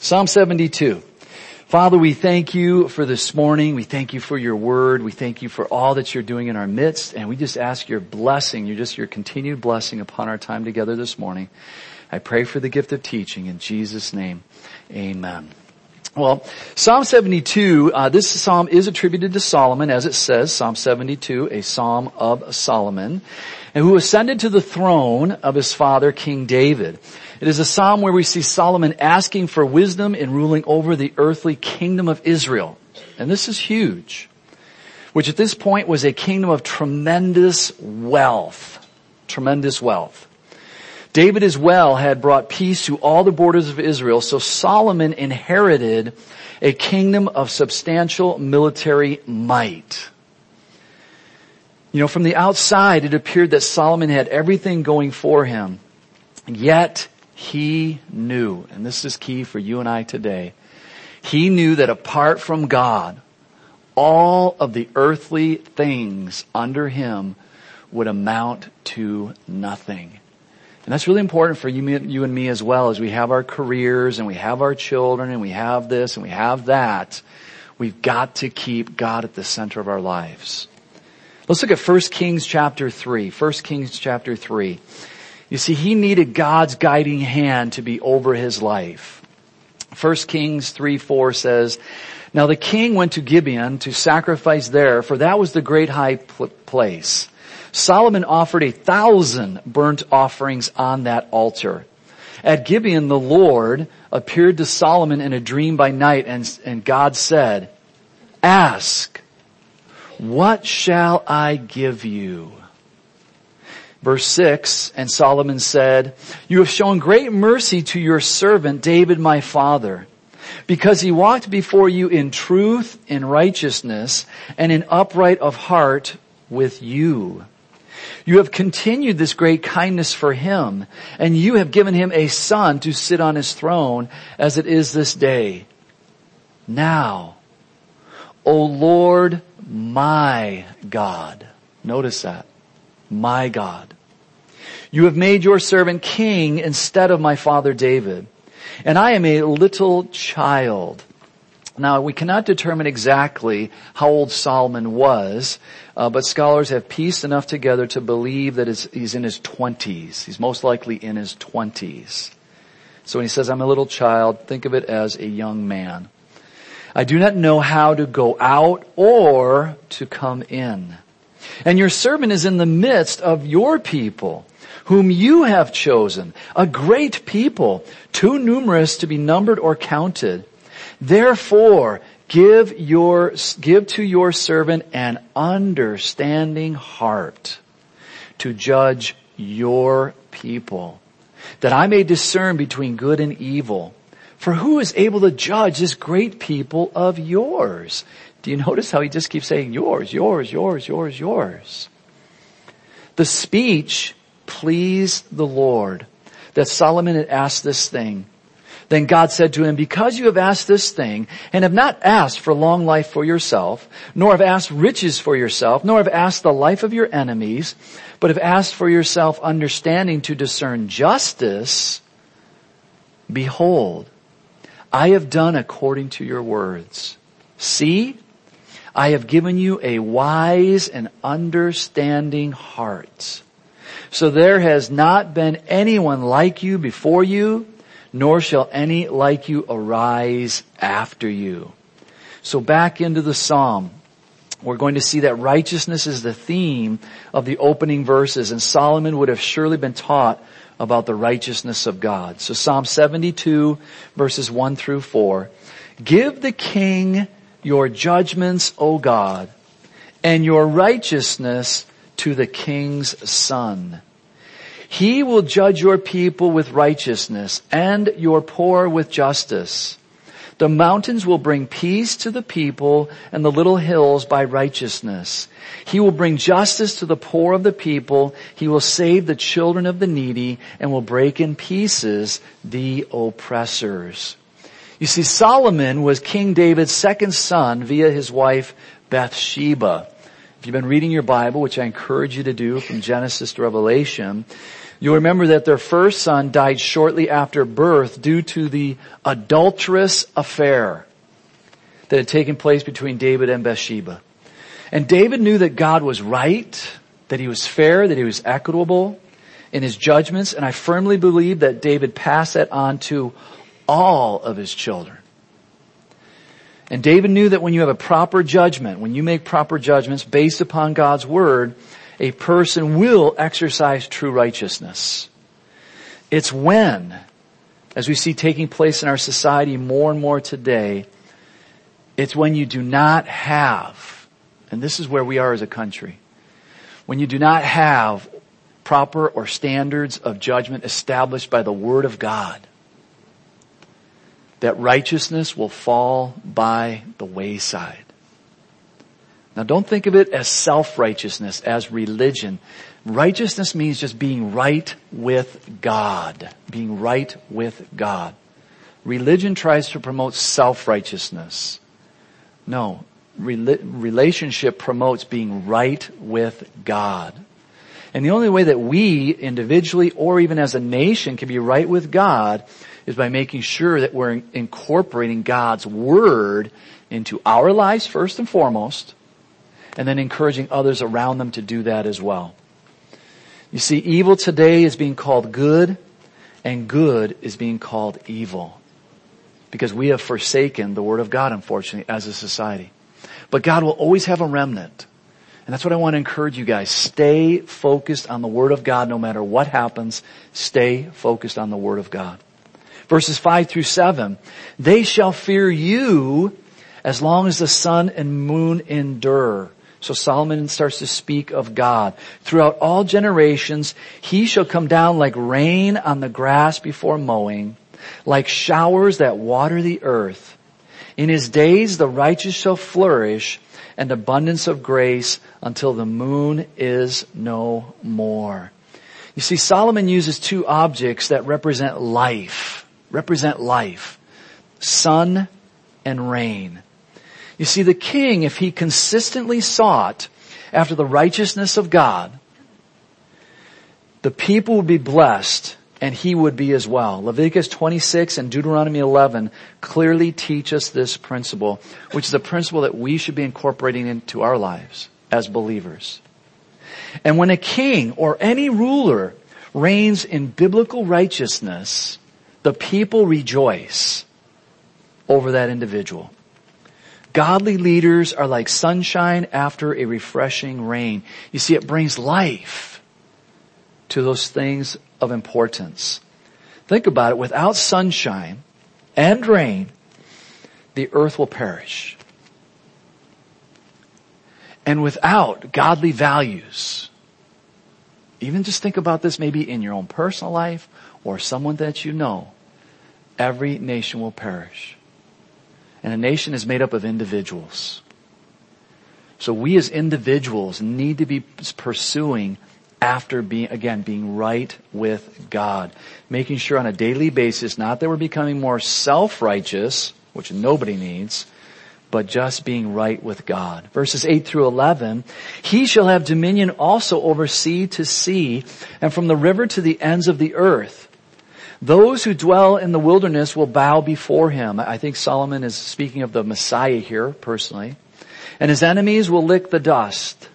Psalm 72. Father, we thank you for this morning. We thank you for your word. We thank you for all that you're doing in our midst. And we just ask your blessing, your just your continued blessing upon our time together this morning. I pray for the gift of teaching in Jesus name. Amen. Well, Psalm 72, uh, this psalm is attributed to Solomon, as it says, Psalm 72, a psalm of Solomon, and who ascended to the throne of his father, King David. It is a psalm where we see Solomon asking for wisdom in ruling over the earthly kingdom of Israel. And this is huge. Which at this point was a kingdom of tremendous wealth. Tremendous wealth. David as well had brought peace to all the borders of Israel, so Solomon inherited a kingdom of substantial military might. You know, from the outside it appeared that Solomon had everything going for him. Yet he knew, and this is key for you and I today, he knew that apart from God, all of the earthly things under him would amount to nothing. And that's really important for you, you and me as well as we have our careers and we have our children and we have this and we have that. We've got to keep God at the center of our lives. Let's look at 1 Kings chapter 3. 1 Kings chapter 3. You see, he needed God's guiding hand to be over his life. 1 Kings 3, 4 says, Now the king went to Gibeon to sacrifice there, for that was the great high place. Solomon offered a thousand burnt offerings on that altar. At Gibeon, the Lord appeared to Solomon in a dream by night and, and God said, ask, what shall I give you? Verse 6, and Solomon said, You have shown great mercy to your servant David my father, because he walked before you in truth, in righteousness, and in upright of heart with you. You have continued this great kindness for him, and you have given him a son to sit on his throne as it is this day. Now, O Lord my God, notice that my God. You have made your servant king instead of my father David, and I am a little child. Now we cannot determine exactly how old Solomon was, uh, but scholars have pieced enough together to believe that he's in his twenties. He's most likely in his twenties. So when he says, I'm a little child, think of it as a young man. I do not know how to go out or to come in. And your servant is in the midst of your people, whom you have chosen, a great people, too numerous to be numbered or counted. Therefore, give your, give to your servant an understanding heart to judge your people, that I may discern between good and evil. For who is able to judge this great people of yours? Do you notice how he just keeps saying yours, yours, yours, yours, yours? The speech pleased the Lord that Solomon had asked this thing. Then God said to him, because you have asked this thing and have not asked for long life for yourself, nor have asked riches for yourself, nor have asked the life of your enemies, but have asked for yourself understanding to discern justice, behold, I have done according to your words. See, I have given you a wise and understanding heart. So there has not been anyone like you before you, nor shall any like you arise after you. So back into the Psalm. We're going to see that righteousness is the theme of the opening verses and Solomon would have surely been taught about the righteousness of God. So Psalm 72 verses 1 through 4. Give the king your judgments, O God, and your righteousness to the king's son. He will judge your people with righteousness and your poor with justice. The mountains will bring peace to the people and the little hills by righteousness. He will bring justice to the poor of the people. He will save the children of the needy and will break in pieces the oppressors. You see, Solomon was King David's second son via his wife Bathsheba. If you've been reading your Bible, which I encourage you to do from Genesis to Revelation, You'll remember that their first son died shortly after birth due to the adulterous affair that had taken place between David and Bathsheba. And David knew that God was right, that he was fair, that he was equitable in his judgments, and I firmly believe that David passed that on to all of his children. And David knew that when you have a proper judgment, when you make proper judgments based upon God's word, a person will exercise true righteousness. It's when, as we see taking place in our society more and more today, it's when you do not have, and this is where we are as a country, when you do not have proper or standards of judgment established by the Word of God, that righteousness will fall by the wayside. Now don't think of it as self-righteousness, as religion. Righteousness means just being right with God. Being right with God. Religion tries to promote self-righteousness. No. relationship promotes being right with God. And the only way that we individually or even as a nation can be right with God is by making sure that we're incorporating God's Word into our lives first and foremost, and then encouraging others around them to do that as well. You see, evil today is being called good, and good is being called evil. Because we have forsaken the Word of God, unfortunately, as a society. But God will always have a remnant. And that's what I want to encourage you guys. Stay focused on the Word of God no matter what happens. Stay focused on the Word of God verses 5 through 7. They shall fear you as long as the sun and moon endure. So Solomon starts to speak of God. Throughout all generations, he shall come down like rain on the grass before mowing, like showers that water the earth. In his days, the righteous shall flourish and abundance of grace until the moon is no more. You see, Solomon uses two objects that represent life represent life. Sun and rain. You see, the king, if he consistently sought after the righteousness of God, the people would be blessed and he would be as well. Leviticus 26 and Deuteronomy 11 clearly teach us this principle, which is a principle that we should be incorporating into our lives as believers. And when a king or any ruler reigns in biblical righteousness, the people rejoice over that individual. Godly leaders are like sunshine after a refreshing rain. You see, it brings life to those things of importance. Think about it. Without sunshine and rain, the earth will perish. And without godly values, even just think about this maybe in your own personal life or someone that you know, every nation will perish. And a nation is made up of individuals. So we as individuals need to be pursuing after being, again, being right with God. Making sure on a daily basis, not that we're becoming more self-righteous, which nobody needs, but just being right with God. Verses 8 through 11, He shall have dominion also over sea to sea and from the river to the ends of the earth. Those who dwell in the wilderness will bow before him. I think Solomon is speaking of the Messiah here, personally. And his enemies will lick the dust.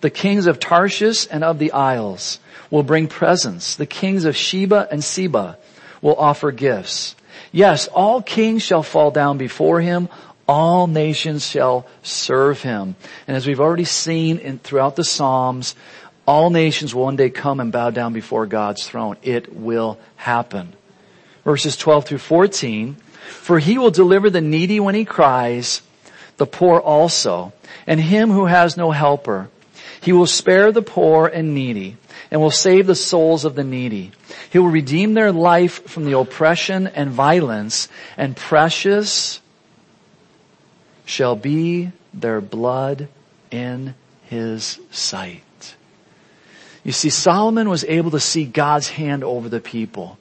The kings of Tarshish and of the isles will bring presents. The kings of Sheba and Seba will offer gifts. Yes, all kings shall fall down before him. All nations shall serve him. And as we've already seen in, throughout the Psalms, all nations will one day come and bow down before God's throne. It will happen. Verses 12 through 14. For he will deliver the needy when he cries, the poor also, and him who has no helper. He will spare the poor and needy, and will save the souls of the needy. He will redeem their life from the oppression and violence, and precious shall be their blood in his sight. You see, Solomon was able to see God's hand over the people.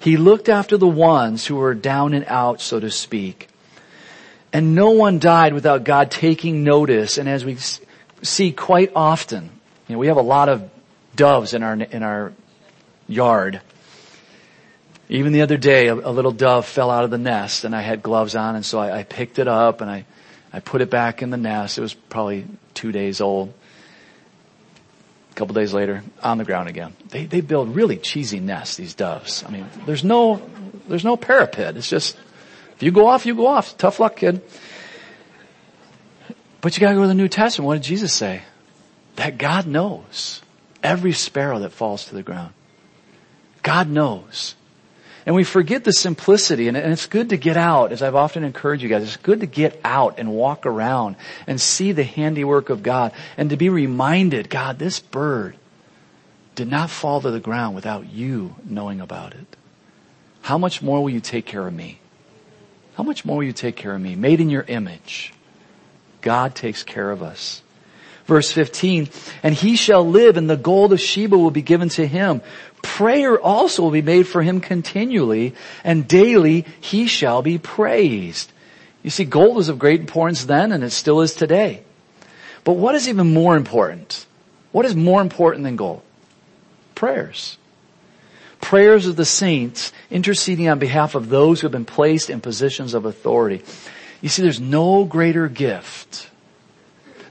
He looked after the ones who were down and out, so to speak. And no one died without God taking notice. And as we see quite often, you know, we have a lot of doves in our, in our yard. Even the other day, a, a little dove fell out of the nest and I had gloves on and so I, I picked it up and I, I put it back in the nest. It was probably two days old. A couple days later, on the ground again. They, they build really cheesy nests, these doves. I mean, there's no, there's no parapet. It's just, if you go off, you go off. Tough luck, kid. But you gotta go to the New Testament. What did Jesus say? That God knows every sparrow that falls to the ground. God knows. And we forget the simplicity and it's good to get out, as I've often encouraged you guys, it's good to get out and walk around and see the handiwork of God and to be reminded, God, this bird did not fall to the ground without you knowing about it. How much more will you take care of me? How much more will you take care of me? Made in your image. God takes care of us. Verse 15, and he shall live and the gold of Sheba will be given to him. Prayer also will be made for him continually and daily he shall be praised. You see, gold was of great importance then and it still is today. But what is even more important? What is more important than gold? Prayers. Prayers of the saints interceding on behalf of those who have been placed in positions of authority. You see, there's no greater gift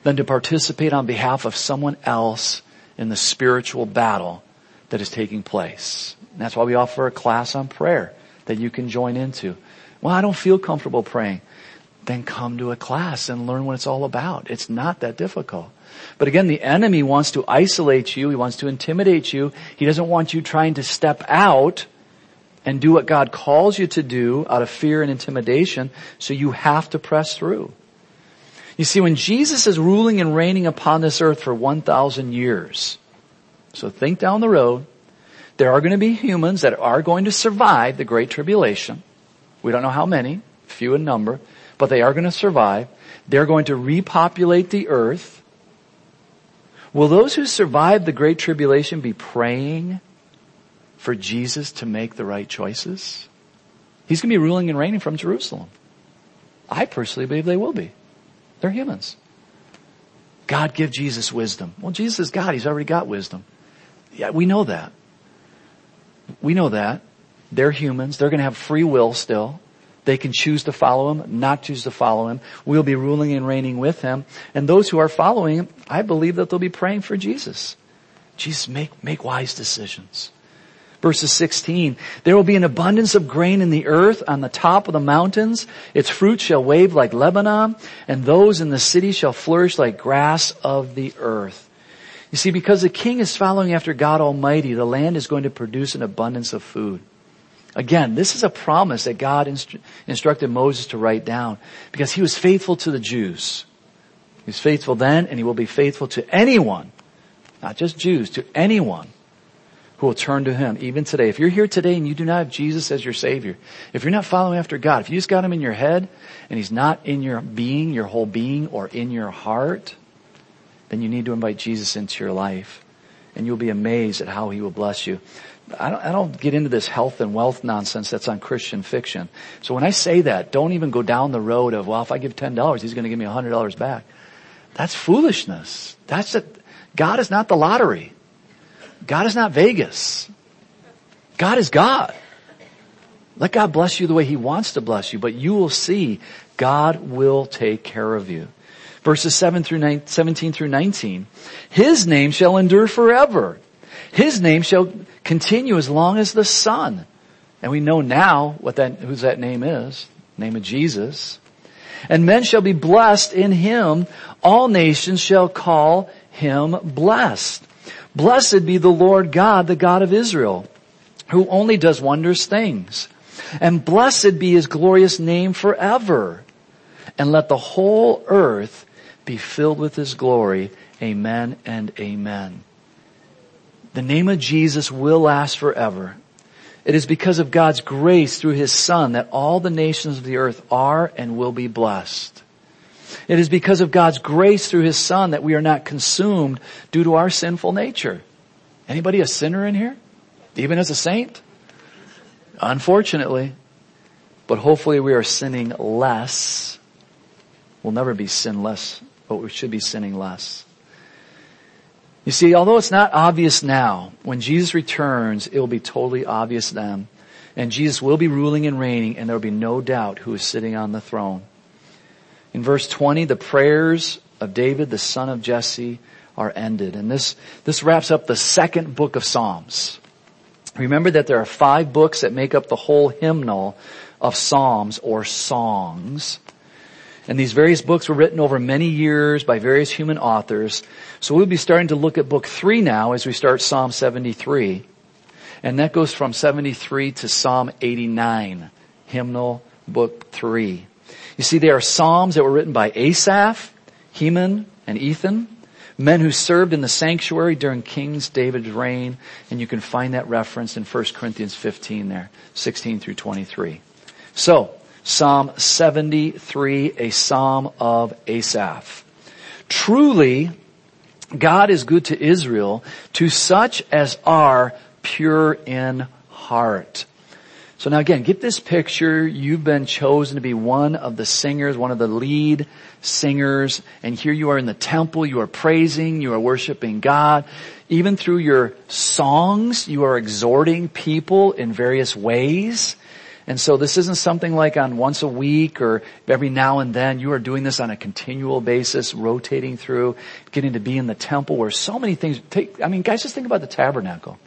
than to participate on behalf of someone else in the spiritual battle that is taking place. And that's why we offer a class on prayer that you can join into. Well, I don't feel comfortable praying. Then come to a class and learn what it's all about. It's not that difficult. But again, the enemy wants to isolate you. He wants to intimidate you. He doesn't want you trying to step out and do what God calls you to do out of fear and intimidation, so you have to press through. You see, when Jesus is ruling and reigning upon this earth for 1,000 years, so think down the road, there are going to be humans that are going to survive the Great Tribulation. We don't know how many, few in number, but they are going to survive. They're going to repopulate the earth. Will those who survive the Great Tribulation be praying for Jesus to make the right choices? He's going to be ruling and reigning from Jerusalem. I personally believe they will be. They're humans. God give Jesus wisdom. Well, Jesus is God. He's already got wisdom. Yeah, we know that. We know that. They're humans. They're going to have free will still. They can choose to follow him, not choose to follow him. We'll be ruling and reigning with him. And those who are following him, I believe that they'll be praying for Jesus. Jesus, make, make wise decisions. Verses 16, there will be an abundance of grain in the earth on the top of the mountains. Its fruit shall wave like Lebanon, and those in the city shall flourish like grass of the earth. You see, because the king is following after God Almighty, the land is going to produce an abundance of food. Again, this is a promise that God instru- instructed Moses to write down because he was faithful to the Jews. He was faithful then and he will be faithful to anyone, not just Jews, to anyone who will turn to Him even today. If you're here today and you do not have Jesus as your Savior, if you're not following after God, if you just got Him in your head and He's not in your being, your whole being, or in your heart, then you need to invite Jesus into your life. And you'll be amazed at how He will bless you. I don't, I don't get into this health and wealth nonsense that's on Christian fiction. So when I say that, don't even go down the road of, well, if I give $10, He's going to give me $100 back. That's foolishness. That's a, God is not the lottery. God is not Vegas. God is God. Let God bless you the way He wants to bless you, but you will see God will take care of you. Verses 7 through 9, 17 through 19. His name shall endure forever. His name shall continue as long as the sun. And we know now what that, whose that name is. Name of Jesus. And men shall be blessed in him. All nations shall call him blessed. Blessed be the Lord God, the God of Israel, who only does wondrous things. And blessed be his glorious name forever. And let the whole earth be filled with his glory. Amen and amen. The name of Jesus will last forever. It is because of God's grace through his son that all the nations of the earth are and will be blessed. It is because of God's grace through His Son that we are not consumed due to our sinful nature. Anybody a sinner in here? Even as a saint? Unfortunately. But hopefully we are sinning less. We'll never be sinless, but we should be sinning less. You see, although it's not obvious now, when Jesus returns, it will be totally obvious then. And Jesus will be ruling and reigning, and there will be no doubt who is sitting on the throne. In verse 20, the prayers of David, the son of Jesse, are ended. And this, this wraps up the second book of Psalms. Remember that there are five books that make up the whole hymnal of Psalms or songs. And these various books were written over many years by various human authors. So we'll be starting to look at book three now as we start Psalm 73. And that goes from 73 to Psalm 89, hymnal book three. You see, there are Psalms that were written by Asaph, Heman, and Ethan, men who served in the sanctuary during King David's reign, and you can find that reference in 1 Corinthians 15 there, 16 through 23. So, Psalm 73, a psalm of Asaph. Truly, God is good to Israel, to such as are pure in heart. So now again, get this picture. You've been chosen to be one of the singers, one of the lead singers, and here you are in the temple, you are praising, you are worshiping God. Even through your songs, you are exhorting people in various ways. And so this isn't something like on once a week or every now and then. You are doing this on a continual basis, rotating through, getting to be in the temple where so many things take, I mean, guys, just think about the tabernacle.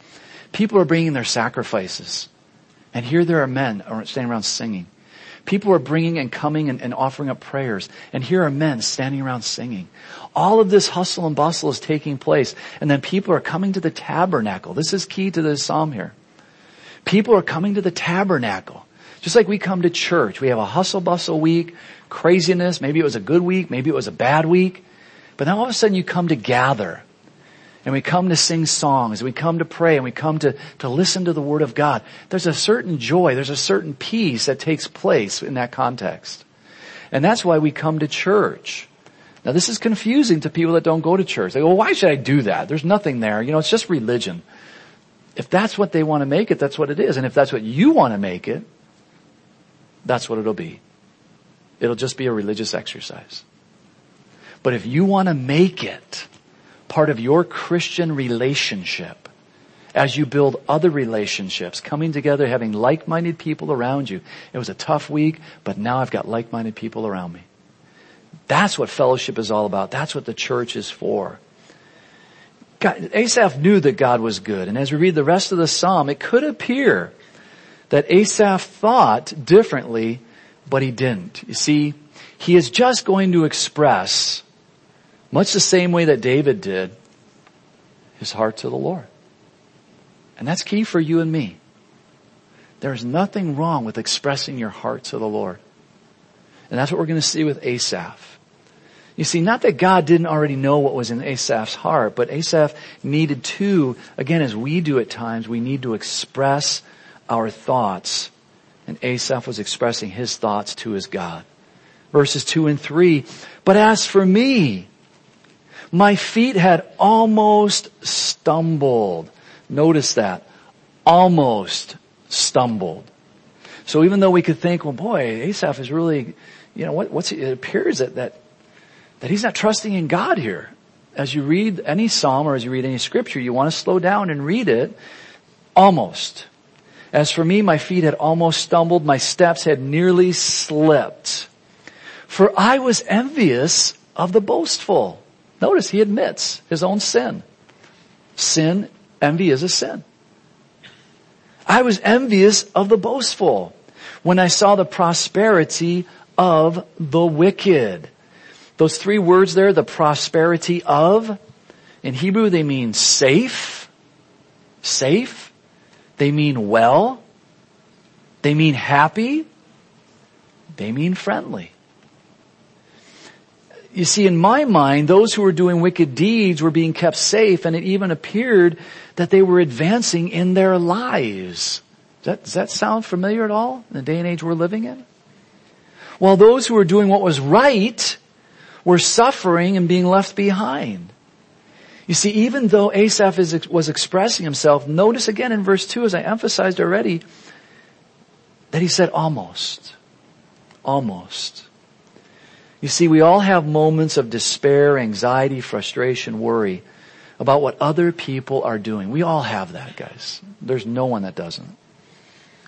People are bringing their sacrifices. And here there are men standing around singing. People are bringing and coming and, and, offering up prayers. And here are men standing around singing. All of this hustle and bustle is taking place. And then people are coming to the tabernacle. This is key to this psalm here. People are coming to the tabernacle. Just like we come to church, we have a hustle bustle week, craziness, maybe it was a good week, maybe it was a bad week, but then all of a sudden you come to gather and we come to sing songs, and we come to pray, and we come to, to listen to the Word of God. There's a certain joy, there's a certain peace that takes place in that context. And that's why we come to church. Now this is confusing to people that don't go to church. They go, well, why should I do that? There's nothing there. You know, it's just religion. If that's what they want to make it, that's what it is. And if that's what you want to make it, that's what it'll be. It'll just be a religious exercise. But if you want to make it part of your Christian relationship, as you build other relationships, coming together, having like-minded people around you. It was a tough week, but now I've got like-minded people around me. That's what fellowship is all about. That's what the church is for. God, Asaph knew that God was good, and as we read the rest of the psalm, it could appear that Asaph thought differently, but he didn't. You see, he is just going to express, much the same way that David did, his heart to the Lord. And that's key for you and me. There's nothing wrong with expressing your heart to the Lord. And that's what we're going to see with Asaph. You see, not that God didn't already know what was in Asaph's heart, but Asaph needed to, again, as we do at times, we need to express our thoughts. And Asaph was expressing his thoughts to his God. Verses two and three, but as for me, my feet had almost stumbled. Notice that. Almost stumbled. So even though we could think, well boy, Asaph is really, you know, what, what's, it appears that, that, that he's not trusting in God here. As you read any psalm or as you read any scripture, you want to slow down and read it. Almost. As for me, my feet had almost stumbled, my steps had nearly slipped. For I was envious of the boastful. Notice he admits his own sin. Sin, envy is a sin. I was envious of the boastful when I saw the prosperity of the wicked. Those three words there, the prosperity of, in Hebrew they mean safe, safe, they mean well. They mean happy. They mean friendly. You see, in my mind, those who were doing wicked deeds were being kept safe and it even appeared that they were advancing in their lives. Does that, does that sound familiar at all in the day and age we're living in? While those who were doing what was right were suffering and being left behind. You see, even though Asaph is, was expressing himself, notice again in verse 2, as I emphasized already, that he said almost. Almost. You see, we all have moments of despair, anxiety, frustration, worry. about what other people are doing. We all have that, guys. There's no one that doesn't.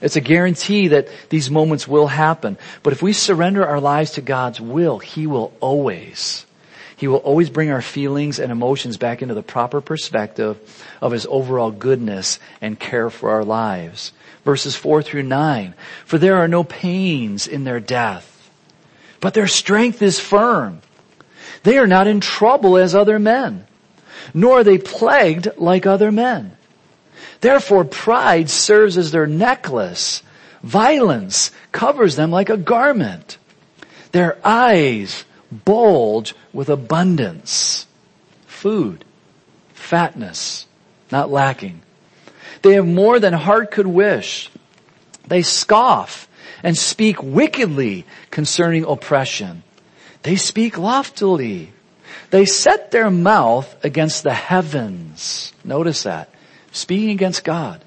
It's a guarantee that these moments will happen. But if we surrender our lives to God's will, He will always, He will always bring our feelings and emotions back into the proper perspective of His overall goodness and care for our lives. Verses four through nine. For there are no pains in their death, but their strength is firm. They are not in trouble as other men, nor are they plagued like other men. Therefore pride serves as their necklace. Violence covers them like a garment. Their eyes bulge with abundance. Food, fatness, not lacking. They have more than heart could wish. They scoff and speak wickedly concerning oppression. They speak loftily. They set their mouth against the heavens. Notice that speaking against God.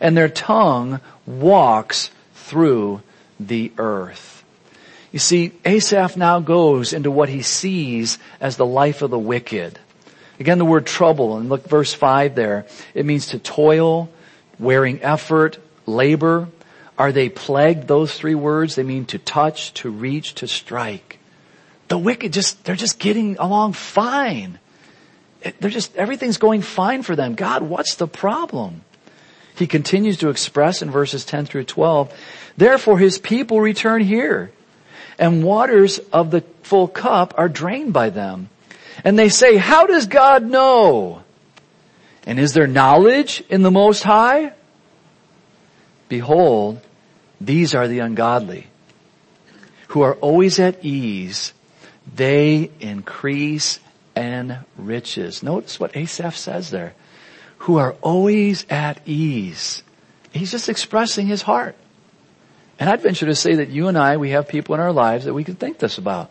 And their tongue walks through the earth. You see, Asaph now goes into what he sees as the life of the wicked. Again, the word trouble, and look verse 5 there. It means to toil, wearing effort, labor. Are they plagued, those three words? They mean to touch, to reach, to strike. The wicked just, they're just getting along fine. Eh, they're just, everything's going fine for them. God, what's the problem? He continues to express in verses 10 through 12, therefore his people return here and waters of the full cup are drained by them. And they say, how does God know? And is there knowledge in the Most High? Behold, these are the ungodly who are always at ease. They increase and riches. Notice what Asaph says there. Who are always at ease. He's just expressing his heart. And I'd venture to say that you and I, we have people in our lives that we can think this about.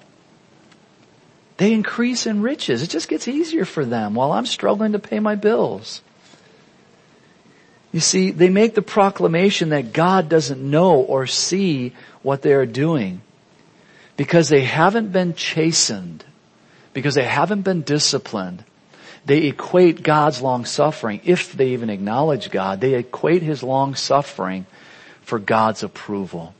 They increase in riches. It just gets easier for them while I'm struggling to pay my bills. You see, they make the proclamation that God doesn't know or see what they are doing because they haven't been chastened because they haven't been disciplined. They equate God's long suffering, if they even acknowledge God, they equate His long suffering for God's approval.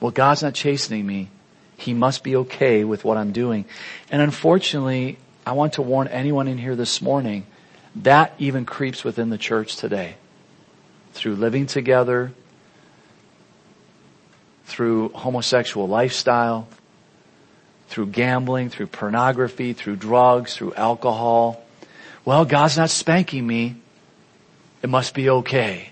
Well, God's not chastening me. He must be okay with what I'm doing. And unfortunately, I want to warn anyone in here this morning, that even creeps within the church today. Through living together, through homosexual lifestyle, through gambling, through pornography, through drugs, through alcohol. Well, God's not spanking me. It must be okay.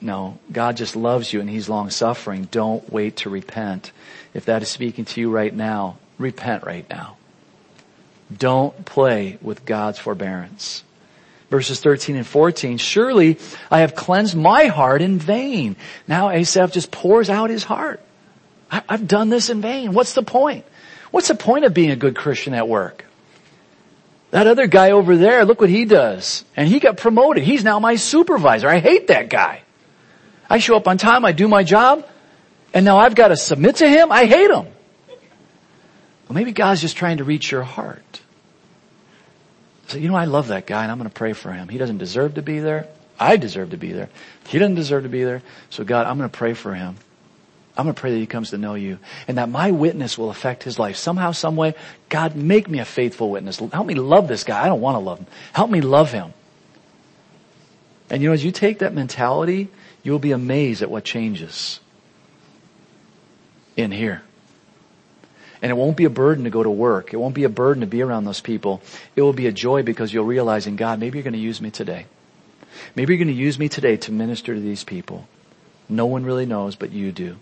No, God just loves you and He's long suffering. Don't wait to repent. If that is speaking to you right now, repent right now. Don't play with God's forbearance. Verses 13 and 14, surely I have cleansed my heart in vain. Now Asaph just pours out his heart. I, I've done this in vain. What's the point? What's the point of being a good Christian at work? That other guy over there, look what he does. And he got promoted. He's now my supervisor. I hate that guy. I show up on time, I do my job, and now I've got to submit to him? I hate him. Well, maybe God's just trying to reach your heart. So, you know, I love that guy and I'm going to pray for him. He doesn't deserve to be there. I deserve to be there. He doesn't deserve to be there. So God, I'm going to pray for him. I'm going to pray that he comes to know you and that my witness will affect his life somehow, some way. God, make me a faithful witness. Help me love this guy. I don't want to love him. Help me love him. And you know, as you take that mentality, you'll be amazed at what changes in here. And it won't be a burden to go to work. It won't be a burden to be around those people. It will be a joy because you'll realize in God, maybe you're going to use me today. Maybe you're going to use me today to minister to these people. No one really knows, but you do.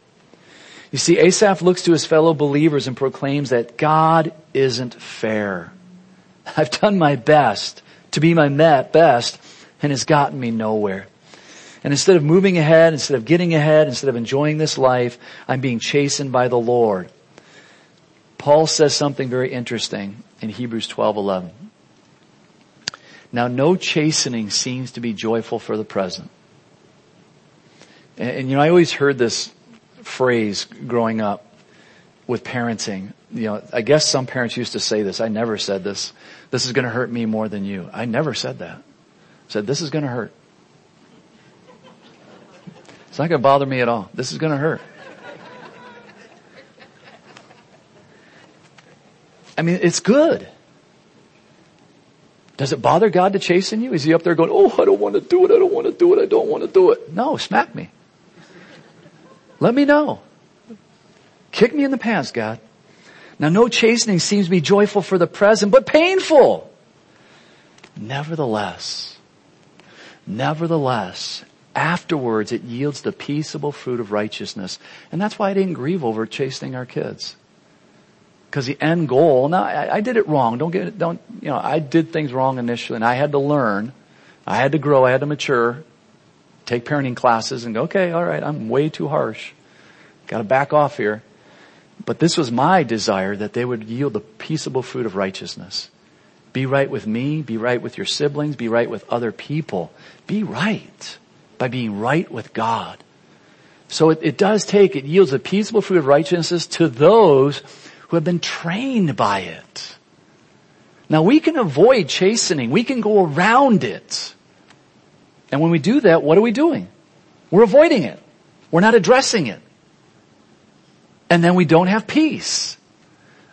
You see, Asaph looks to his fellow believers and proclaims that God isn't fair. I've done my best to be my best and has gotten me nowhere. And instead of moving ahead, instead of getting ahead, instead of enjoying this life, I'm being chastened by the Lord. Paul says something very interesting in Hebrews 12:11. Now no chastening seems to be joyful for the present. And, and you know, I always heard this phrase growing up. with parenting. You know, I guess some parents used to say this. I never said this. This is going to hurt me more than you. I never said that. I said, this is going to hurt. It's not going to bother me at all. This is going to hurt. I mean, it's good. Does it bother God to chasten you? Is he up there going, oh, I don't want to do it, I don't want to do it, I don't want to do it. No, smack me. Let me know. Kick me in the pants, God. Now no chastening seems to be joyful for the present, but painful. Nevertheless, nevertheless, afterwards it yields the peaceable fruit of righteousness. And that's why I didn't grieve over chastening our kids. Because the end goal, now I, I, did it wrong. Don't get don't, you know, I did things wrong initially and I had to learn. I had to grow. I had to mature. Take parenting classes and go, okay, alright, I'm way too harsh. Gotta back off here. But this was my desire that they would yield the peaceable fruit of righteousness. Be right with me, be right with your siblings, be right with other people. Be right by being right with God. So it, it does take, it yields a peaceable fruit of righteousness to those who have been trained by it. Now we can avoid chastening. We can go around it. And when we do that, what are we doing? We're avoiding it. We're not addressing it. And then we don't have peace.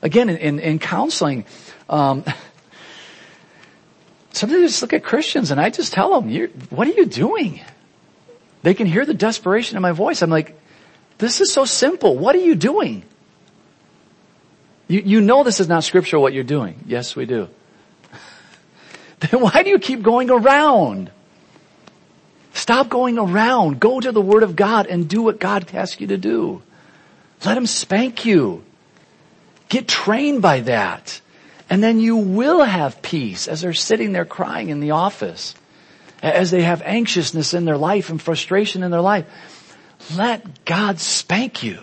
Again, in, in, in counseling, um, sometimes I just look at Christians and I just tell them, what are you doing? They can hear the desperation in my voice. I'm like, this is so simple. What are you doing? You, you know this is not scriptural what you're doing. Yes, we do. then why do you keep going around? Stop going around. Go to the Word of God and do what God asks you to do. Let Him spank you. Get trained by that. And then you will have peace as they're sitting there crying in the office. As they have anxiousness in their life and frustration in their life. Let God spank you.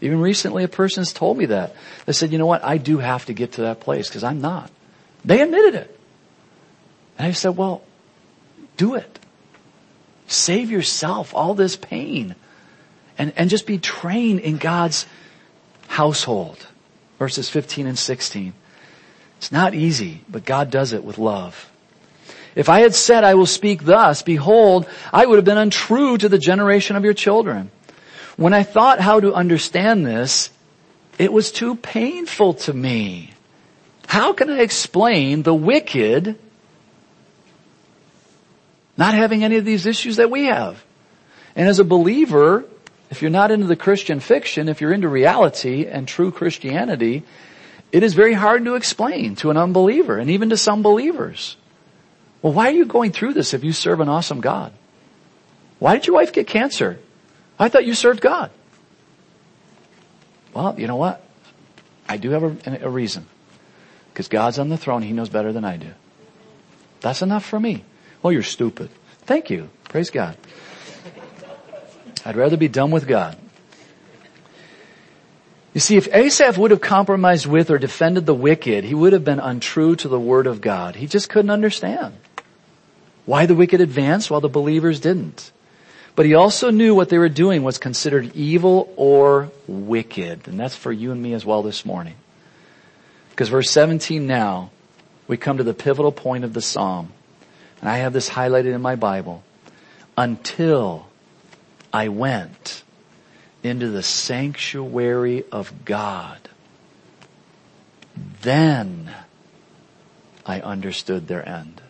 Even recently a person's told me that. They said, you know what, I do have to get to that place because I'm not. They admitted it. And I said, well, do it. Save yourself all this pain and, and just be trained in God's household. Verses 15 and 16. It's not easy, but God does it with love. If I had said I will speak thus, behold, I would have been untrue to the generation of your children. When I thought how to understand this, it was too painful to me. How can I explain the wicked not having any of these issues that we have? And as a believer, if you're not into the Christian fiction, if you're into reality and true Christianity, it is very hard to explain to an unbeliever and even to some believers. Well, why are you going through this if you serve an awesome God? Why did your wife get cancer? I thought you served God. Well, you know what? I do have a, a reason. Because God's on the throne. He knows better than I do. That's enough for me. Well, you're stupid. Thank you. Praise God. I'd rather be done with God. You see, if Asaph would have compromised with or defended the wicked, he would have been untrue to the word of God. He just couldn't understand why the wicked advanced while the believers didn't. But he also knew what they were doing was considered evil or wicked. And that's for you and me as well this morning. Because verse 17 now, we come to the pivotal point of the Psalm. And I have this highlighted in my Bible. Until I went into the sanctuary of God. Then I understood their end.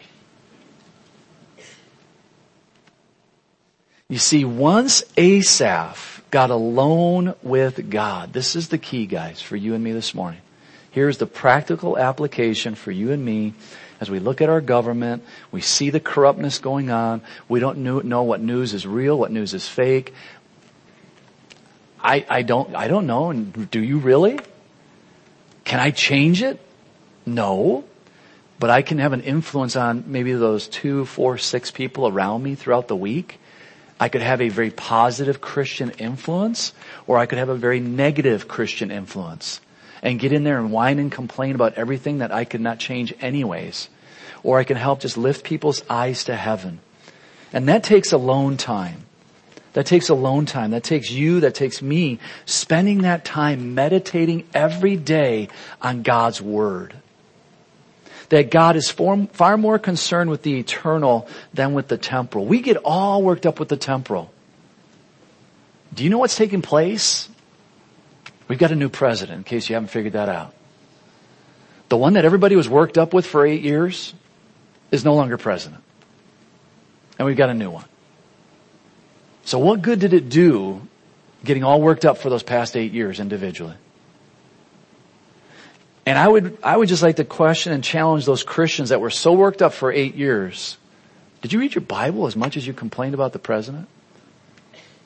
You see, once Asaph got alone with God, this is the key guys for you and me this morning. Here's the practical application for you and me as we look at our government, we see the corruptness going on, we don't know what news is real, what news is fake. I, I don't, I don't know. And do you really? Can I change it? No. But I can have an influence on maybe those two, four, six people around me throughout the week I could have a very positive Christian influence or I could have a very negative Christian influence and get in there and whine and complain about everything that I could not change anyways. Or I can help just lift people's eyes to heaven. And that takes alone time. That takes alone time. That takes you. That takes me spending that time meditating every day on God's Word. That God is far more concerned with the eternal than with the temporal. We get all worked up with the temporal. Do you know what's taking place? We've got a new president, in case you haven't figured that out. The one that everybody was worked up with for eight years is no longer president. And we've got a new one. So what good did it do getting all worked up for those past eight years individually? And I would, I would just like to question and challenge those Christians that were so worked up for eight years. Did you read your Bible as much as you complained about the president?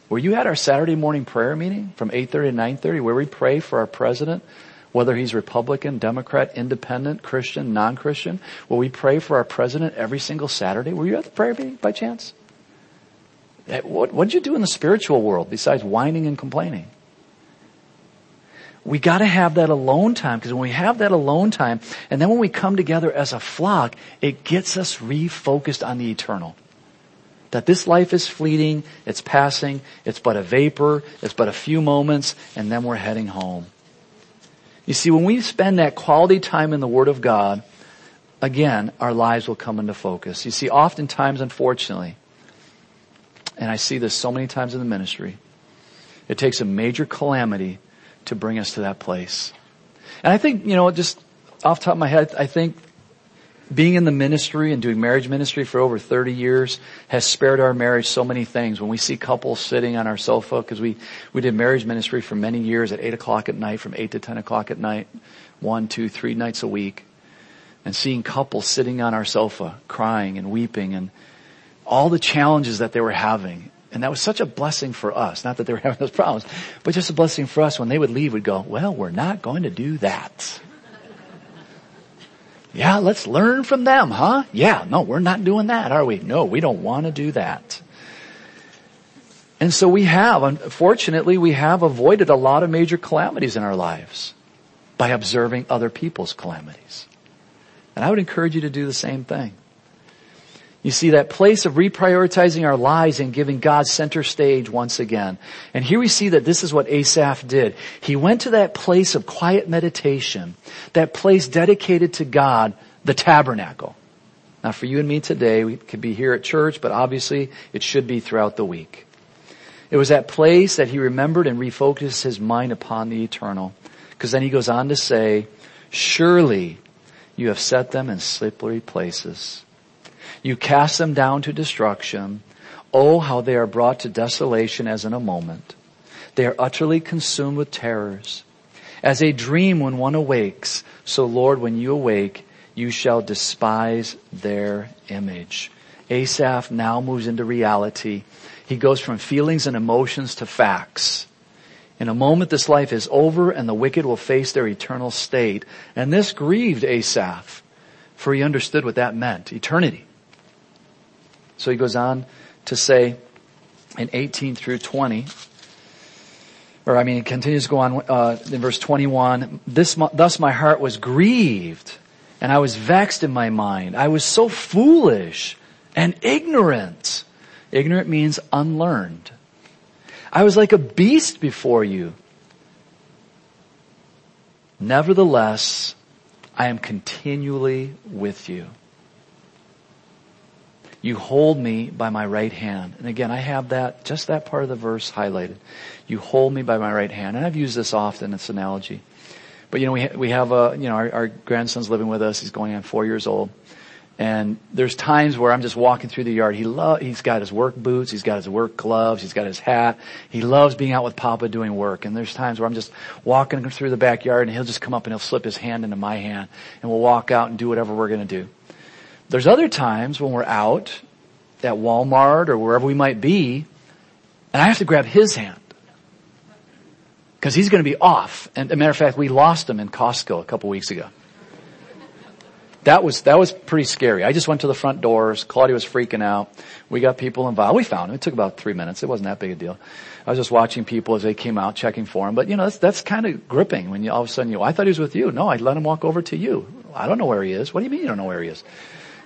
Were you at our Saturday morning prayer meeting from 8.30 to 9.30 where we pray for our president, whether he's Republican, Democrat, Independent, Christian, non-Christian? Will we pray for our president every single Saturday? Were you at the prayer meeting by chance? What, what did you do in the spiritual world besides whining and complaining? We gotta have that alone time because when we have that alone time and then when we come together as a flock, it gets us refocused on the eternal. That this life is fleeting, it's passing, it's but a vapor, it's but a few moments, and then we're heading home. You see, when we spend that quality time in the Word of God, again, our lives will come into focus. You see, oftentimes, unfortunately, and I see this so many times in the ministry. It takes a major calamity to bring us to that place. And I think, you know, just off top of my head, I think being in the ministry and doing marriage ministry for over 30 years has spared our marriage so many things. When we see couples sitting on our sofa, because we, we did marriage ministry for many years at 8 o'clock at night, from 8 to 10 o'clock at night, one, two, three nights a week, and seeing couples sitting on our sofa, crying and weeping and all the challenges that they were having. And that was such a blessing for us. Not that they were having those problems, but just a blessing for us when they would leave, we'd go, well, we're not going to do that. Yeah, let's learn from them, huh? Yeah, no, we're not doing that, are we? No, we don't want to do that. And so we have, unfortunately, we have avoided a lot of major calamities in our lives by observing other people's calamities. And I would encourage you to do the same thing. You see that place of reprioritizing our lives and giving God center stage once again. And here we see that this is what Asaph did. He went to that place of quiet meditation, that place dedicated to God, the tabernacle. Now for you and me today, we could be here at church, but obviously it should be throughout the week. It was that place that he remembered and refocused his mind upon the eternal. Because then he goes on to say, surely you have set them in slippery places. You cast them down to destruction. Oh, how they are brought to desolation as in a moment. They are utterly consumed with terrors. As a dream when one awakes, so Lord, when you awake, you shall despise their image. Asaph now moves into reality. He goes from feelings and emotions to facts. In a moment this life is over and the wicked will face their eternal state. And this grieved Asaph, for he understood what that meant, eternity. So he goes on to say in 18 through 20, or I mean, it continues to go on uh, in verse 21. This, thus my heart was grieved, and I was vexed in my mind. I was so foolish and ignorant. Ignorant means unlearned. I was like a beast before you. Nevertheless, I am continually with you. You hold me by my right hand. And again, I have that, just that part of the verse highlighted. You hold me by my right hand. And I've used this often, this analogy. But you know, we, ha- we have a, you know, our, our grandson's living with us. He's going on four years old. And there's times where I'm just walking through the yard. He lo- he's got his work boots, he's got his work gloves, he's got his hat. He loves being out with Papa doing work. And there's times where I'm just walking through the backyard and he'll just come up and he'll slip his hand into my hand and we'll walk out and do whatever we're gonna do. There's other times when we're out at Walmart or wherever we might be, and I have to grab his hand. Cause he's gonna be off. And a matter of fact, we lost him in Costco a couple weeks ago. That was, that was pretty scary. I just went to the front doors. Claudia was freaking out. We got people involved. We found him. It took about three minutes. It wasn't that big a deal. I was just watching people as they came out, checking for him. But you know, that's, that's kind of gripping when you all of a sudden you, I thought he was with you. No, I let him walk over to you. I don't know where he is. What do you mean you don't know where he is?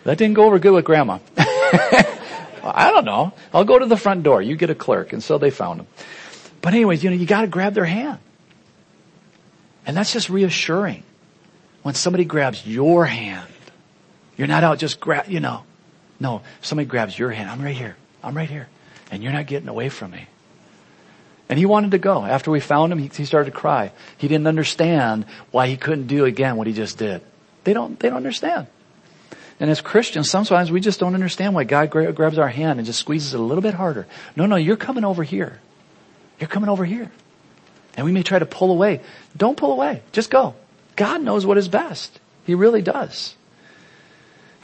That didn't go over good with grandma. I don't know. I'll go to the front door. You get a clerk. And so they found him. But anyways, you know, you gotta grab their hand. And that's just reassuring. When somebody grabs your hand, you're not out just grab, you know. No, somebody grabs your hand. I'm right here. I'm right here. And you're not getting away from me. And he wanted to go. After we found him, he, he started to cry. He didn't understand why he couldn't do again what he just did. They don't, they don't understand. And as Christians, sometimes we just don't understand why God gra- grabs our hand and just squeezes it a little bit harder. No, no, you're coming over here. You're coming over here. And we may try to pull away. Don't pull away. Just go. God knows what is best. He really does.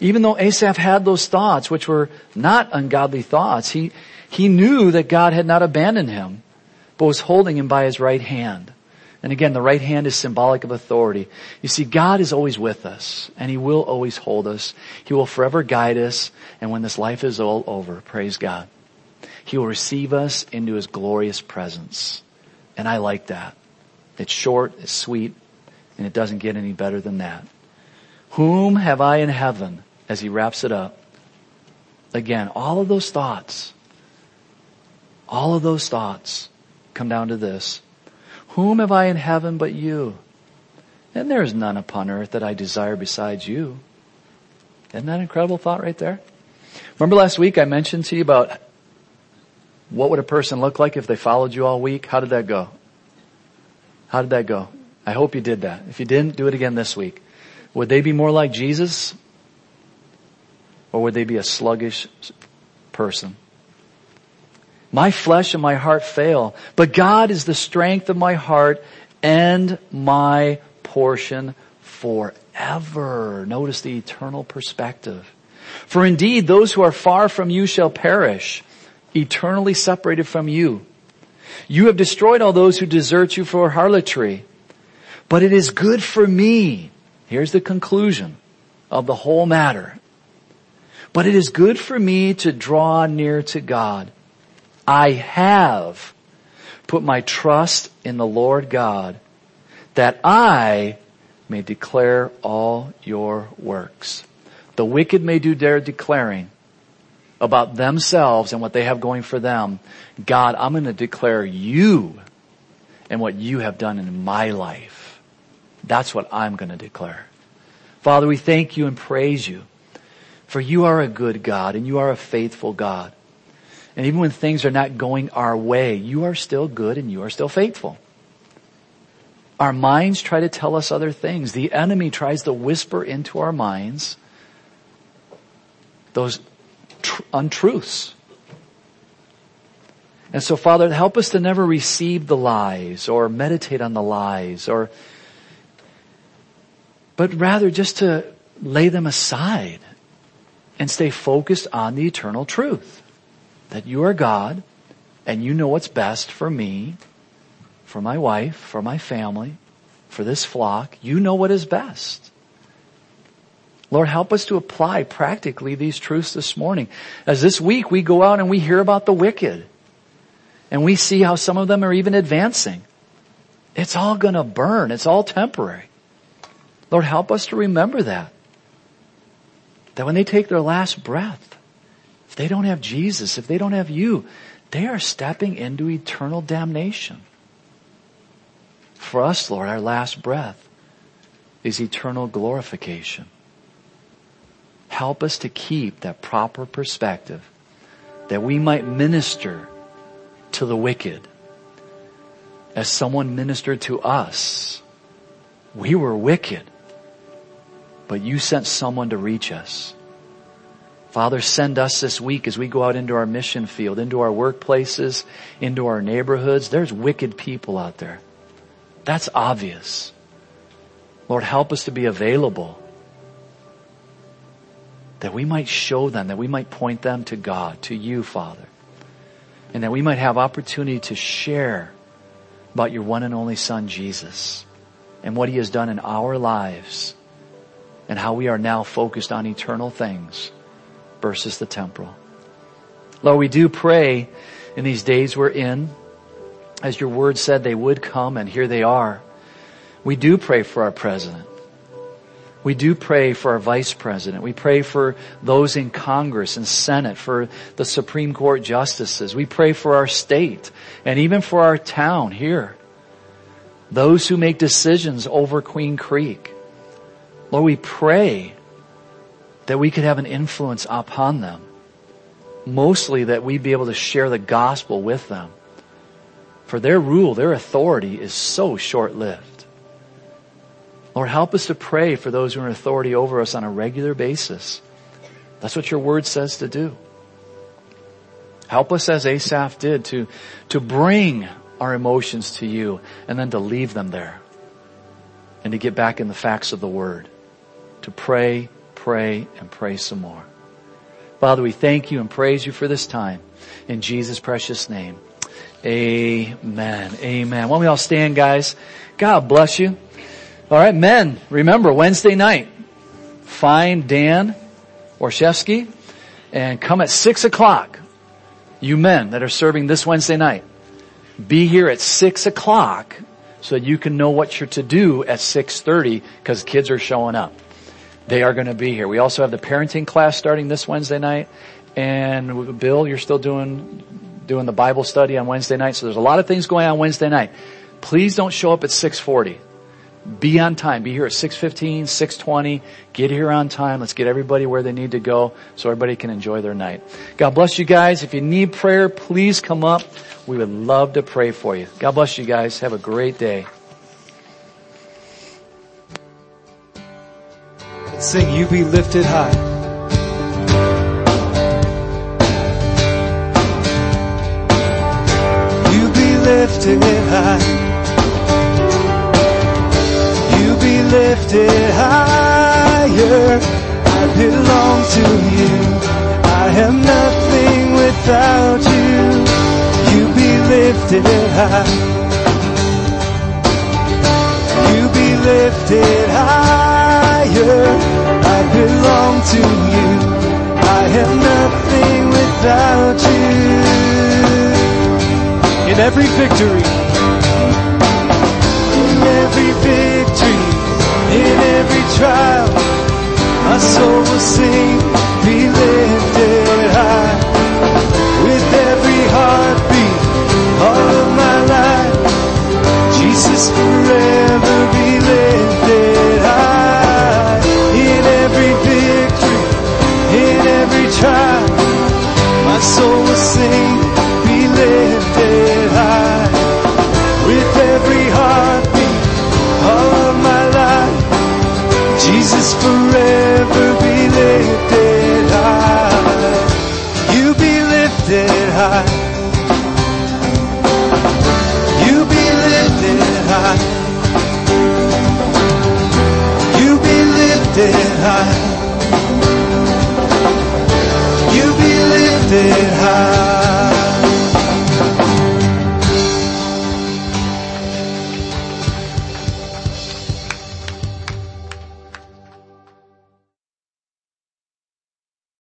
Even though Asaph had those thoughts, which were not ungodly thoughts, he, he knew that God had not abandoned him but was holding him by his right hand. And again, the right hand is symbolic of authority. You see, God is always with us, and He will always hold us. He will forever guide us, and when this life is all over, praise God, He will receive us into His glorious presence. And I like that. It's short, it's sweet, and it doesn't get any better than that. Whom have I in heaven, as He wraps it up? Again, all of those thoughts, all of those thoughts come down to this. Whom have I in heaven but you? And there is none upon earth that I desire besides you. Isn't that an incredible thought right there? Remember last week I mentioned to you about what would a person look like if they followed you all week? How did that go? How did that go? I hope you did that. If you didn't, do it again this week. Would they be more like Jesus? Or would they be a sluggish person? My flesh and my heart fail, but God is the strength of my heart and my portion forever. Notice the eternal perspective. For indeed, those who are far from you shall perish, eternally separated from you. You have destroyed all those who desert you for harlotry. But it is good for me. Here's the conclusion of the whole matter. But it is good for me to draw near to God. I have put my trust in the Lord God that I may declare all your works. The wicked may do their declaring about themselves and what they have going for them. God, I'm going to declare you and what you have done in my life. That's what I'm going to declare. Father, we thank you and praise you for you are a good God and you are a faithful God. And even when things are not going our way, you are still good and you are still faithful. Our minds try to tell us other things. The enemy tries to whisper into our minds those tr- untruths. And so Father, help us to never receive the lies or meditate on the lies or, but rather just to lay them aside and stay focused on the eternal truth that you are God and you know what's best for me, for my wife, for my family, for this flock. You know what is best. Lord, help us to apply practically these truths this morning. As this week we go out and we hear about the wicked and we see how some of them are even advancing. It's all gonna burn. It's all temporary. Lord, help us to remember that. That when they take their last breath, if they don't have Jesus, if they don't have you, they are stepping into eternal damnation. For us, Lord, our last breath is eternal glorification. Help us to keep that proper perspective that we might minister to the wicked as someone ministered to us. We were wicked, but you sent someone to reach us. Father, send us this week as we go out into our mission field, into our workplaces, into our neighborhoods. There's wicked people out there. That's obvious. Lord, help us to be available that we might show them, that we might point them to God, to you, Father, and that we might have opportunity to share about your one and only Son, Jesus, and what he has done in our lives, and how we are now focused on eternal things versus the temporal. Lord, we do pray in these days we're in, as your word said they would come and here they are. We do pray for our president. We do pray for our vice president. We pray for those in Congress and Senate, for the Supreme Court justices. We pray for our state and even for our town here. Those who make decisions over Queen Creek. Lord, we pray that we could have an influence upon them. Mostly that we'd be able to share the gospel with them. For their rule, their authority is so short-lived. Lord, help us to pray for those who are in authority over us on a regular basis. That's what your word says to do. Help us as Asaph did to, to bring our emotions to you and then to leave them there and to get back in the facts of the word. To pray, pray, and pray some more. Father, we thank you and praise you for this time. In Jesus' precious name. Amen. Amen. Why don't we all stand, guys? God bless you. All right, men, remember Wednesday night, find Dan Orshevsky and come at six o'clock. You men that are serving this Wednesday night, be here at six o'clock so that you can know what you're to do at 6.30 because kids are showing up. They are going to be here. We also have the parenting class starting this Wednesday night. And Bill, you're still doing, doing the Bible study on Wednesday night. So there's a lot of things going on Wednesday night. Please don't show up at 640 be on time. Be here at 6.15, 6.20. Get here on time. Let's get everybody where they need to go so everybody can enjoy their night. God bless you guys. If you need prayer, please come up. We would love to pray for you. God bless you guys. Have a great day. Sing You Be Lifted High. You be lifted high. You be lifted higher. I belong to you. I am nothing without you. You be lifted high. You be lifted higher belong to you. I am nothing without you. In every victory, in every victory, in every trial, my soul will sing, be lifted high. With every heartbeat, all of my life, Jesus forever be lifted.